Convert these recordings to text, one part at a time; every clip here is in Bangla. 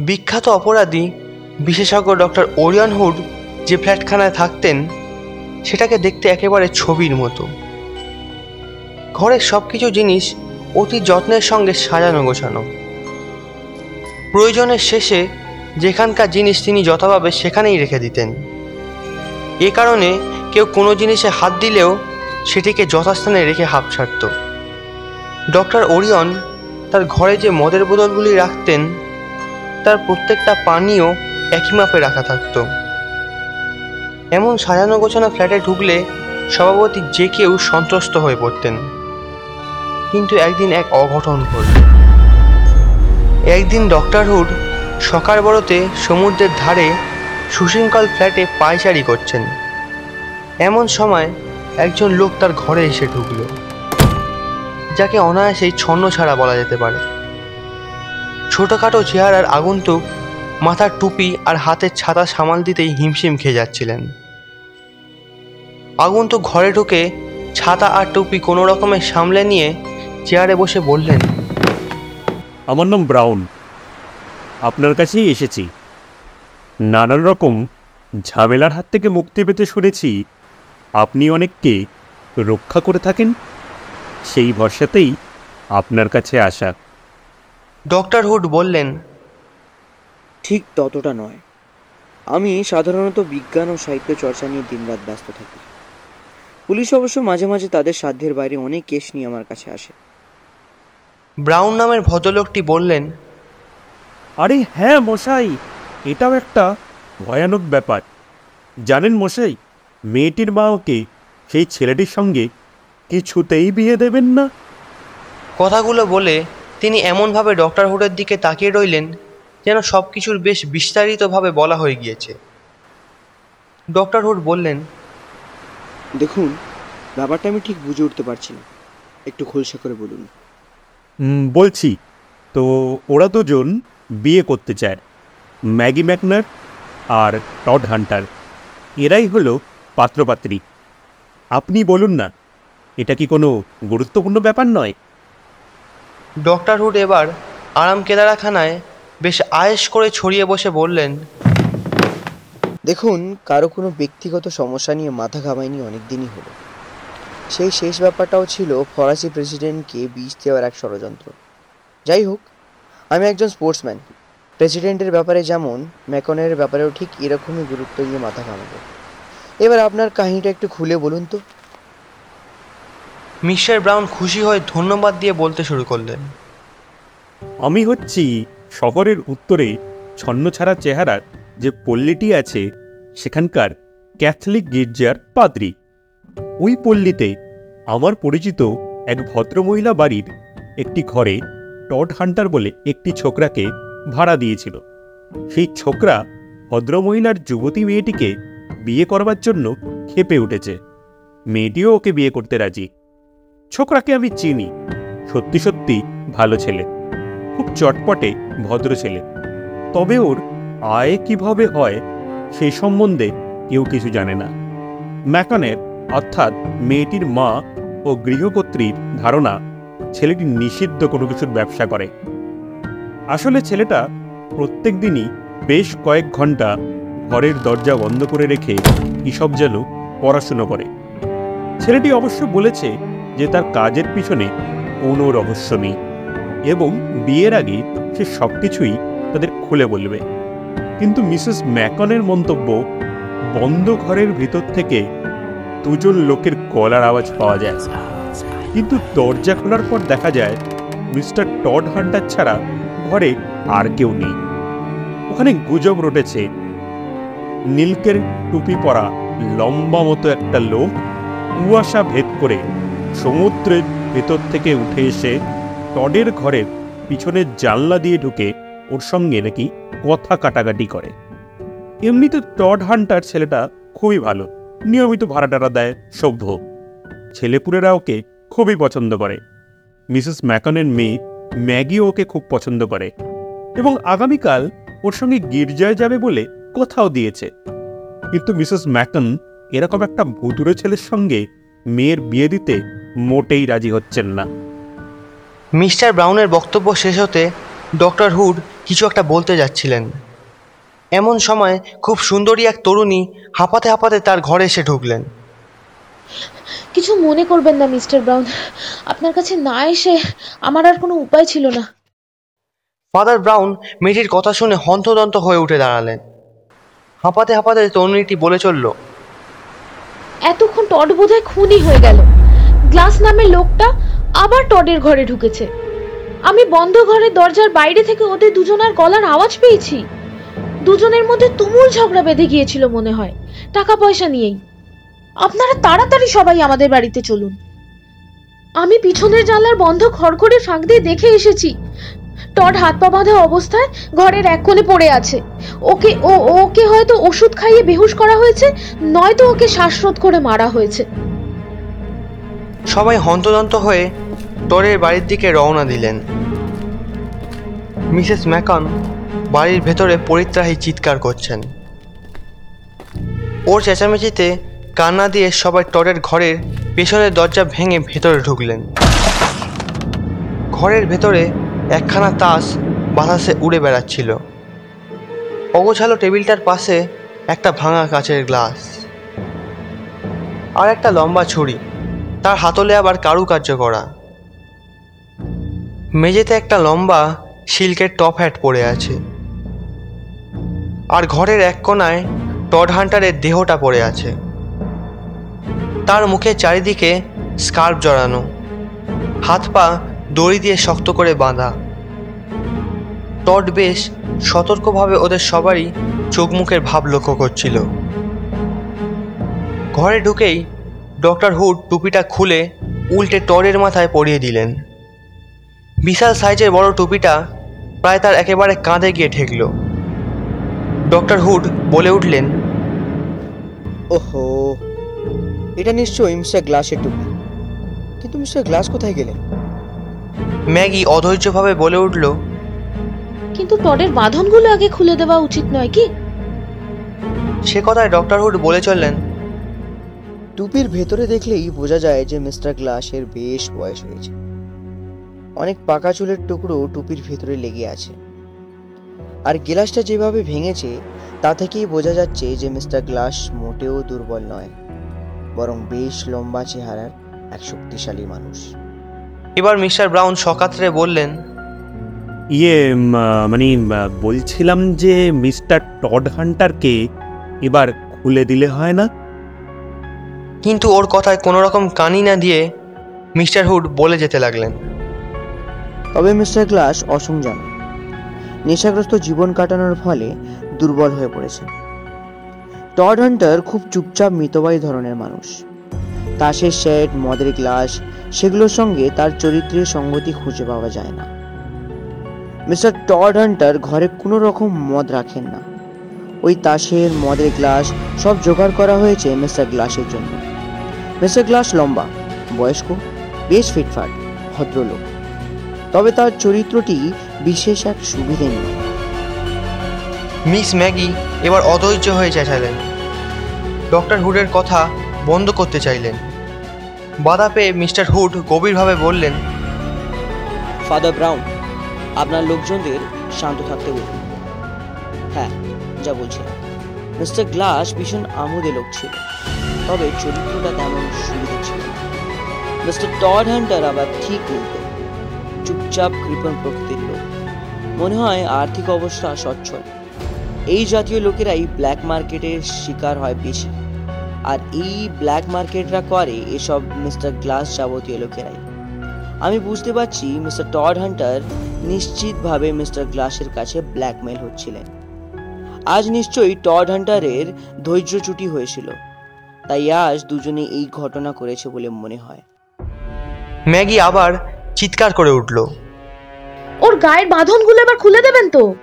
বিখ্যাত অপরাধী বিশেষজ্ঞ ডক্টর ওরিয়ন হুড যে ফ্ল্যাটখানায় থাকতেন, সেটাকে দেখতে একেবারে ছবির মতো। ঘরের সব কিছু জিনিস অতি যত্নের সঙ্গে সাজানো গোছানো। প্রয়োজনের শেষে যেখানকার জিনিস তিনি যথাভাবে সেখানেই রেখে দিতেন। এ কারণে কেউ কোনো জিনিসে হাত দিলেও সেটিকে যথাস্থানে রেখে হাঁপ ছাড়ত। ডক্টর ওরিয়ন তার ঘরে যে মদের বোতলগুলি রাখতেন তার প্রত্যেকটা পানীয় একই মাপে রাখা থাকতো। এমন সাজানো গোছানো ফ্ল্যাটে ঢুকলে সভাপতি যে কেউ সন্ত্রস্ত হয়ে পড়তেন। কিন্তু একদিন এক অঘটন ঘটল। একদিন ডক্টর হুড সকাল বড়তে সমুদ্রের ধারে সুশৃঙ্খল ফ্ল্যাটে পায়চারি করছেন। এমন সময় একজন লোক তার ঘরে এসে ঢুকলো, যাকে অনায়াসেই ছন্ন ছাড়া বলা যেতে পারে। ছোটোখাটো চেহারার আগন্তুক মাথার টুপি আর হাতের ছাতা সামাল দিতেই হিমশিম খেয়ে যাচ্ছিলেন। আগন্তুক ঘরে ঢুকে ছাতা আর টুপি কোনো রকমে সামলে নিয়ে চেয়ারে বসে বললেন, আমার নাম ব্রাউন। আপনার কাছেই এসেছি। নানান রকম ঝামেলার হাত থেকে মুক্তি পেতে শুনেছি। আপনি অনেককে রক্ষা করে থাকেন, সেই ভরসাতেই আপনার কাছে আসা। ডক্টর হুড বললেন ঠিক ততটা নয়। আমি সাধারণত বিজ্ঞান ও সাহিত্য চর্চা নিয়ে দিনরাত ব্যস্ত থাকি। পুলিশ অবশ্য মাঝে মাঝে তাদের সাধ্যের বাইরে অনেক কেস নিয়ে আমার কাছে আসে। ব্রাউন নামের ভদ্রলোকটি বললেন আরে হ্যাঁ মশাই এটাও একটা ভয়ানক ব্যাপার। জানেন মশাই মেয়েটির মা ওকে সেই ছেলেটির সঙ্গে কিছুতেই বিয়ে দেবেন না? কথাগুলো বলে তিনি এমনভাবে ডক্টর হুডের দিকে তাকিয়ে রইলেন যেন সব কিছুর বেশ বিস্তারিতভাবে বলা হয়ে গিয়েছে। ডক্টর হুড বললেন দেখুন ব্যাপারটা আমি ঠিক বুঝে উঠতে পারছি না। একটু খোলসা করে বলুন। বলছি তো ওরা দুজন বিয়ে করতে চায় ম্যাগি ম্যাকনার আর টড হান্টার। এরাই হলো পাত্রপাত্রী। আপনি বলুন না এটা কি কোনো গুরুত্বপূর্ণ ব্যাপার নয়? ডক্টর হুড এবার আরাম কেদারাখানায় বেশ আয়েস করে ছড়িয়ে বসে বললেন, দেখুন, কারও কোনো ব্যক্তিগত সমস্যা নিয়ে মাথা ঘামায়নি অনেক দিনই হলো। সেই শেষ ব্যাপারটাও ছিল ফরাসি প্রেসিডেন্টকে বিষ দেওয়ার এক ষড়যন্ত্র। যাই হোক, আমি একজন স্পোর্টসম্যান। প্রেসিডেন্টের ব্যাপারে যেমন ম্যাকনের ব্যাপারেও ঠিক এরকমই গুরুত্ব দিয়ে মাথা ঘামাবো। এবার আপনার কাহিনীটা একটু খুলে বলুন তো। মিস্টার ব্রাউন খুশি হয়ে ধন্যবাদ দিয়ে বলতে শুরু করলেন। আমি হচ্ছি শহরের উত্তরে ছন্নছাড়া চেহারার যে পল্লীটি আছে, সেখানকার ক্যাথলিক গির্জার পাদ্রী। ওই পল্লীতে আমার পরিচিত এক ভদ্রমহিলা বাড়ির একটি ঘরে টড হান্টার বলে একটি ছোকরাকে ভাড়া দিয়েছিল। সেই ছোকরা ভদ্রমহিলার যুবতী মেয়েটিকে বিয়ে করবার জন্য খেপে উঠেছে। মেয়েটিও ওকে বিয়ে করতে রাজি। ছোকরাকে আমি চিনি। সত্যি সত্যি ভালো ছেলে। খুব চটপটে, ভদ্র ছেলে। তবে ওর আয় কীভাবে হয় সে সম্বন্ধে কেউ কিছু জানে না। ম্যাকনের, অর্থাৎ মেয়েটির মা ও গৃহকর্ত্রীর ধারণা ছেলেটি নিষিদ্ধ কোনো কিছুর ব্যবসা করে। আসলে ছেলেটা প্রত্যেক দিনই বেশ কয়েক ঘণ্টা ঘরের দরজা বন্ধ করে রেখে কিসব যেন পড়াশুনো করে। ছেলেটি অবশ্য বলেছে যে তার কাজের পিছনে কোনো রহস্য নেই এবং বিয়ের আগে সে সব কিছুই তাদের খুলে বলবে। কিন্তু মিসেস ম্যাকনের মন্তব্য বন্ধ ঘরের ভিতর থেকে দুজন লোকের গলার আওয়াজ পাওয়া যায়। কিন্তু দরজা খোলার পর দেখা যায় মিস্টার টড হান্টার ছাড়া ঘরে আর কেউ নেই। ওখানে গুজব রটেছে। নীলকের টুপি পরা লম্বা মতো একটা লোক কুয়াশা ভেদ করে সমুদ্রের ভেতর থেকে উঠে এসে টডের ঘরের পিছনের জানলা দিয়ে ঢুকে ওর সঙ্গে নাকি কথা কাটাকাটি করে। এমনিতে টড হান্টার ছেলেটা খুবই ভালো, নিয়মিত ভাড়া টাড়া দেয় সভ্য ছেলেপুরেরা ওকে খুবই পছন্দ করে। মিসেস ম্যাকনের মেয়ে ম্যাগিও ওকে খুব পছন্দ করে এবং আগামীকাল ওর সঙ্গে গির্জায় যাবে বলে কথাও দিয়েছে। কিন্তু মিসেস ম্যাকন এরকম একটা ভুতুরে ছেলের সঙ্গে মেয়ের বিয়ে দিতে মোটেই রাজি হচ্ছেন না। মিস্টার ব্রাউনের বক্তব্য শেষ হতে ডক্টর হুড কিছু একটা বলতে যাচ্ছিলেন। এমন সময় খুব সুন্দরী এক তরুণী হাঁপাতে হাঁপাতে তার ঘরে এসে ঢুকলেন। কিছু মনে করবেন না মিস্টার ব্রাউন। আপনার কাছে না এসে আমার আর কোনো উপায় ছিল না। ফাদার ব্রাউন মেয়েটির কথা শুনে হন্তদন্ত হয়ে উঠে দাঁড়ালেন। হাঁপাতে হাঁপাতে তরুণীটি বলে চলল এতক্ষণ টড বোধহয় খুনই হয়ে গেল। গ্লাস নামের লোকটা আবার টডের ঘরে ঢুকেছে। আমি বন্ধ ঘরের দরজার বাইরে থেকে ওদের দুজনার গলার আওয়াজ পেয়েছি। দুজনের মধ্যে তুমুল ঝগড়া বেঁধে গিয়েছিল মনে হয়। টাকা পয়সা নিয়েই। আপনারা তাড়াতাড়ি সবাই আমাদের বাড়িতে চলুন। আমি পিছনের জানলার বন্ধ খড়খড়ে ফাঁক দিয়ে দেখে এসেছি টড হাত পা বাঁধা অবস্থায় ঘরের এক কোণে পড়ে আছে। ওকে, ও ওকে হয়তো ওষুধ খাইয়ে বেহুশ করা হয়েছে, নয়তো ওকে শ্বাসরোধ করে মারা হয়েছে। সবাই হন্তদন্ত হয়ে টরের বাড়ির দিকে রওনা দিলেন। মিসেস ম্যাকন বাড়ির ভেতরে পরিত্রাহী চিৎকার করছেন। ওর চেঁচামেচিতে কান্না দিয়ে সবাই টরের ঘরের পেছনের দরজা ভেঙে ভেতরে ঢুকলেন। ঘরের ভেতরে একখানা তাস বাতাসে উড়ে বেড়াচ্ছিল। অগোছালো টেবিলটার পাশে একটা ভাঙা কাঁচের গ্লাস আর একটা লম্বা ছুরি, তার হাতলে আবার কারুকার্য করা। মেঝেতে একটা লম্বা সিল্কের টপ হ্যাট পড়ে আছে আর ঘরের এক কোণায় টড হান্টারের দেহটা পড়ে আছে। তার মুখের চারিদিকে স্কার্ফ জড়ানো, হাত পা দড়ি দিয়ে শক্ত করে বাঁধা। টড বেশ সতর্কভাবে ওদের সবারই চোখ মুখের ভাব লক্ষ্য করছিল। ঘরে ঢুকেই ডক্টর হুড টুপিটা খুলে উল্টে টরের মাথায় পরিয়ে দিলেন। বিশাল সাইজের বড় টুপিটা প্রায় তার একেবারে কাঁধে গিয়ে ঠেকল। ডক্টর হুড বলে উঠলেন, ওহো, এটা নিশ্চয়ই মিস্টার গ্লাসের টুপি। কিন্তু মিস্টার গ্লাস কোথায় গেলেন? ম্যাগি অধৈর্যভাবে বলে উঠল কিন্তু টডের বাঁধনগুলো আগে খুলে দেওয়া উচিত নয় কি? সে কথায় ডক্টর হুড বলে চললেন টুপির ভেতরে দেখলেই বোঝা যায় যে মিস্টার গ্লাসের বেশ বয়স হয়েছে। অনেক পাকা চুলের টুকরো টুপির ভেতরে লেগে আছে। আর গ্লাসটা যেভাবে ভেঙেছে তা থেকেই বোঝা যাচ্ছে যে মিস্টার গ্লাস মোটেও দুর্বল নয় বরং বেশ লম্বা চেহারার এক শক্তিশালী মানুষ। এবার মিস্টার ব্রাউন সকাত্রে বললেন ইয়ে মানে বলছিলাম যে মিস্টার টড হান্টারকে এবার খুলে দিলে হয় না? কিন্তু ওর কথায় কোনো রকম কানি না দিয়ে মিস্টার হুড বলে যেতে লাগলেন। তবে মিস্টার গ্লাস অসংযমী। নেশাগ্রস্ত জীবন কাটানোর ফলে দুর্বল হয়ে পড়েছে টড হান্টার খুব চুপচাপ মিতবায়ী ধরনের মানুষ। তাসের সেট মদের গ্লাস সেগুলোর সঙ্গে তার চরিত্রের সঙ্গতি খুঁজে পাওয়া যায় না। মিস্টার টড হান্টার ঘরে কোনো রকম মদ রাখেন না। ওই তাসের মদের গ্লাস সব জোগাড় করা হয়েছে মিস্টার গ্লাসের জন্য। মিস্টার গ্লাস লম্বা, বয়স্ক, বেশ ফিটফাট, ভদ্রলোক। তবে তার চরিত্রটি বিশেষ এক সুবিধে নেই মিস ম্যাগি, এবার অধৈর্য হয়ে চেঁচালেন। ডক্টর হুডের কথা বন্ধ করতে চাইলেন। বাধা পেয়ে মিস্টার হুড গভীরভাবে বললেন, ফাদার ব্রাউন, আপনার লোকজনদের শান্ত থাকতে বলুন। হ্যাঁ যা বলছিলাম মিস্টার গ্লাস ভীষণ আমোদে লোক ছিল, তবে চরিত্রটা তেমন সুবিধে ছিল মিস্টার টড হান্টার আবার ঠিক উল্টো চুপচাপ কৃপণ প্রকৃতির লোক। মনে হয় আর্থিক অবস্থা সচ্ছল। এই জাতীয় লোকেরাই ব্ল্যাক মার্কেটের শিকার হয় বেশি। আর এই ব্ল্যাক মার্কেটরা করে এসব মিস্টার গ্লাস যাবতীয় লোকেরাই। আমি বুঝতে পারছি মিস্টার টড হান্টার নিশ্চিতভাবে মিস্টার গ্লাসের কাছে ব্ল্যাকমেল হচ্ছিলেন। আজ নিশ্চয়ই টড হান্টারের ধৈর্যচ্যুতি হয়েছিল। তাই আজ দুজনে এই ঘটনা করেছে বলে মনে হয়। ম্যাগি আবার চিৎকার করে উঠল। ওর গায়ের বাঁধনগুলো এবার খুলে দেবেন তো?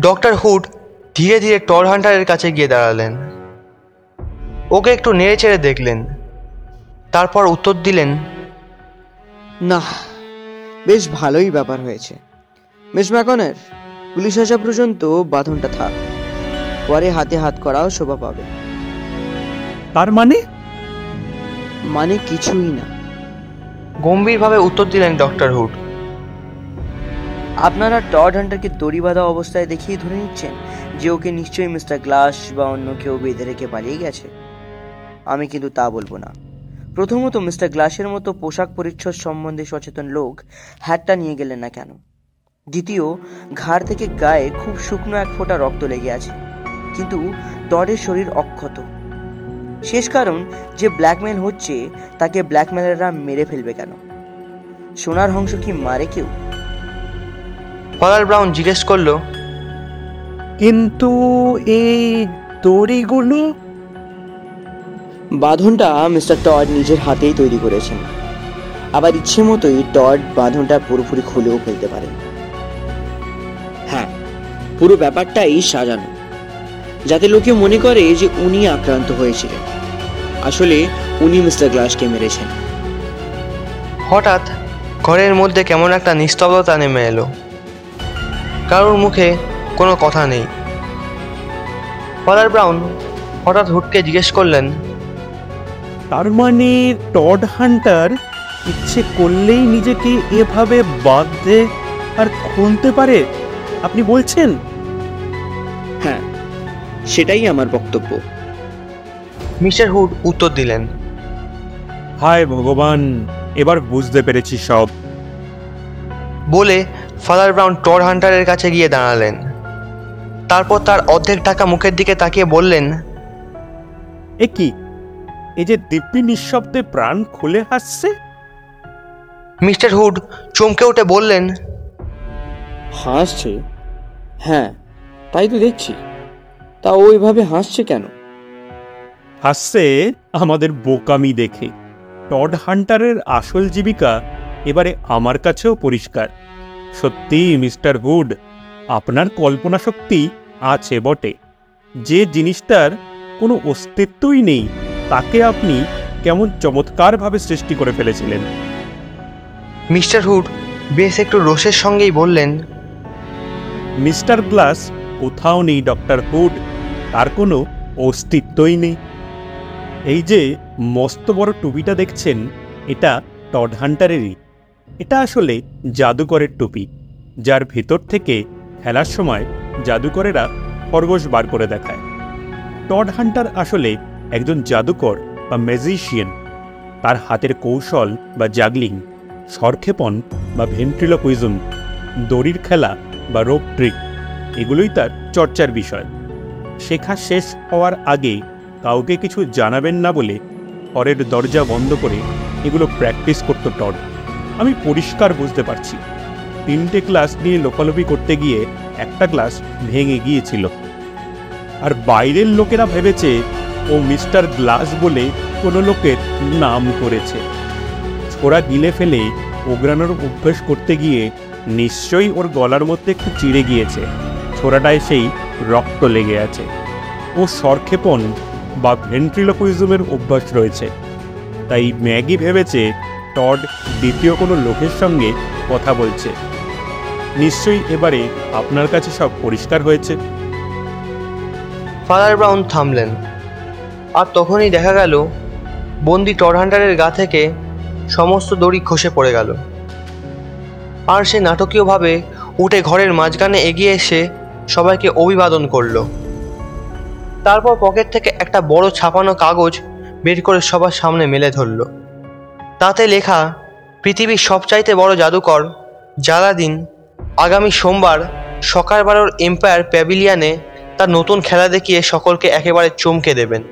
ডক্টর হুড ধীরে ধীরে টর হান্টারের কাছে গিয়ে দাঁড়ালেন। ওকে একটু নেড়ে চেড়ে দেখলেন। তারপর উত্তর দিলেন না বেশ ভালোই ব্যাপার হয়েছে। মিস ম্যাকনের পুলিশ আসা পর্যন্ত বাঁধনটা থাক পরে হাতে হাত করাও শোভা পাবে। তার মানে? মানে কিছুই না। গম্ভীরভাবে উত্তর দিলেন ডক্টর হুড। আপনারা টড হান্টারকে দড়ি বাঁধা অবস্থায় দেখিয়ে ধরে নিচ্ছেন যে ওকে নিশ্চয়ই মিস্টার গ্লাস বা অন্য কেউ বেঁধে রেখে পালিয়ে গেছে। আমি কিন্তু তা বলব না। প্রথমত মিস্টার গ্লাসের মতো পোশাক পরিচ্ছদ সম্বন্ধে সচেতন লোক হ্যাটটা নিয়ে গেলেন না কেন? দ্বিতীয় ঘাড় থেকে গায়ে খুব শুকনো এক ফোঁটা রক্ত লেগে আছে। কিন্তু টডের শরীর অক্ষত। শেষ কারণ যে ব্ল্যাকমেল হচ্ছে তাকে ব্ল্যাকমেলাররা মেরে ফেলবে কেন? সোনার হংস কি মারে কেউ? ফাদার ব্রাউন জিজ্ঞেস করল কিন্তু এই দড়িগুলো বাঁধনটা মিস্টার টড নিজের হাতেই তৈরি করেছেন। আবার ইচ্ছে মতোই টড বাঁধনটা পুরোপুরি খুলেও ফেলতে পারেন। হ্যাঁ পুরো ব্যাপারটাই সাজানো, যাতে লোকে মনে করে যে উনি আক্রান্ত হয়েছিলেন। আসলে উনি মিস্টার গ্লাসকে মেরেছেন। হঠাৎ ঘরের মধ্যে কেমন একটা নিস্তব্ধতা নেমে এলো। কারোর মুখে কোনো কথা নেই। ফাদার ব্রাউন হঠাৎ হুটকে জিজ্ঞেস করলেন তার মানে টড হান্টার ইচ্ছে করলেই নিজেকে এভাবে বাঁধতে আর খুলতে পারে আপনি বলছেন? হ্যাঁ সেটাই আমার বক্তব্য। মিস্টার হুড উত্তর দিলেন। হায় ভগবান এবার বুঝতে পেরেছি সব। বলে ফাদার ব্রাউন টর হান্টারের কাছে গিয়ে দাঁড়ালেন। তারপর তার অর্ধেক টাকা মুখের দিকে তাকিয়ে বললেন এ কি? এই যে দিব্যি নিঃশব্দে প্রাণ খুলে হাসছে? মিস্টার হুড চমকে উঠে বললেন হাসছে? হ্যাঁ তাই তো দেখছি। তা ওইভাবে হাসছে কেন? হাসছে আমাদের বোকামি দেখে। টড হান্টারের আসল জীবিকা এবারে আমার কাছেও পরিষ্কার। সত্যি মিস্টার হুড আপনার কল্পনা শক্তি আছে বটে। যে জিনিসটার কোনো অস্তিত্বই নেই। তাকে আপনি কেমন চমৎকারভাবে সৃষ্টি করে ফেলেছিলেন? মিস্টার হুড বেশ একটু রোষের সঙ্গেই বললেন। মিস্টার গ্লাস কোথাও নেই ডক্টর হুড। তার কোনো অস্তিত্বই নেই। এই যে মস্ত বড় টুপিটা দেখছেন এটা টড হান্টারেরই। এটা আসলে জাদুকরের টুপি যার ভেতর থেকে খেলার সময় জাদুকরেরা খরগোশ বার করে দেখায়। টড হান্টার আসলে একজন জাদুকর বা ম্যাজিশিয়ান তার হাতের কৌশল বা জাগলিং সরক্ষেপণ বা ভেন্ট্রিলোকুইজম দড়ির খেলা বা রোপ ট্রিক এগুলোই তার চর্চার বিষয়। শেখা শেষ হওয়ার আগে কাউকে কিছু জানাবেন না বলে ঘরের দরজা বন্ধ করে এগুলো প্র্যাকটিস করত টড। আমি পরিষ্কার বুঝতে পারছি। তিনটে ক্লাস নিয়ে লোকালোপি করতে গিয়ে একটা ক্লাস ভেঙে গিয়েছিল। আর বাইরের লোকেরা ভেবেছে ও মিস্টার গ্লাস বলে কোনো লোকের নাম করেছে। ছোড়া গিলে ফেলে ওগ্রানোর অভ্যেস করতে গিয়ে নিশ্চয়ই ওর গলার মধ্যে একটু চিড়ে গিয়েছে। ছোড়াটায় সেই রক্ত লেগে আছে। ও সরক্ষেপণ বা ভেন্ট্রিলোকুইজমের অভ্যাস রয়েছে। তাই ম্যাগি ভেবেছে টড দ্বিতীয় কোনো লোকের সঙ্গে কথা বলছে। নিশ্চয়ই এবারে আপনার কাছে সব পরিষ্কার হয়েছে। Father brown থামলেন। আর তখনই দেখা গেল, বন্দি টর হান্টারের গা থেকে সমস্ত দড়ি খসে পড়ে গেল। আর সে নাটকীয়ভাবে উঠে ঘরের মাঝখানে এগিয়ে এসে সবাইকে অভিবাদন করল। তারপর পকেট থেকে একটা বড় ছাপানো কাগজ বের করে সবার সামনে মেলে ধরল। তাতে লেখা, পৃথিবীর সবচাইতে বড় জাদুকর জালাদিন আগামী সোমবার সকাল এম্পায়ার প্যাভিলিয়ানে তার নতুন খেলা দেখিয়ে সকলকে একেবারে চমকে দেবেন।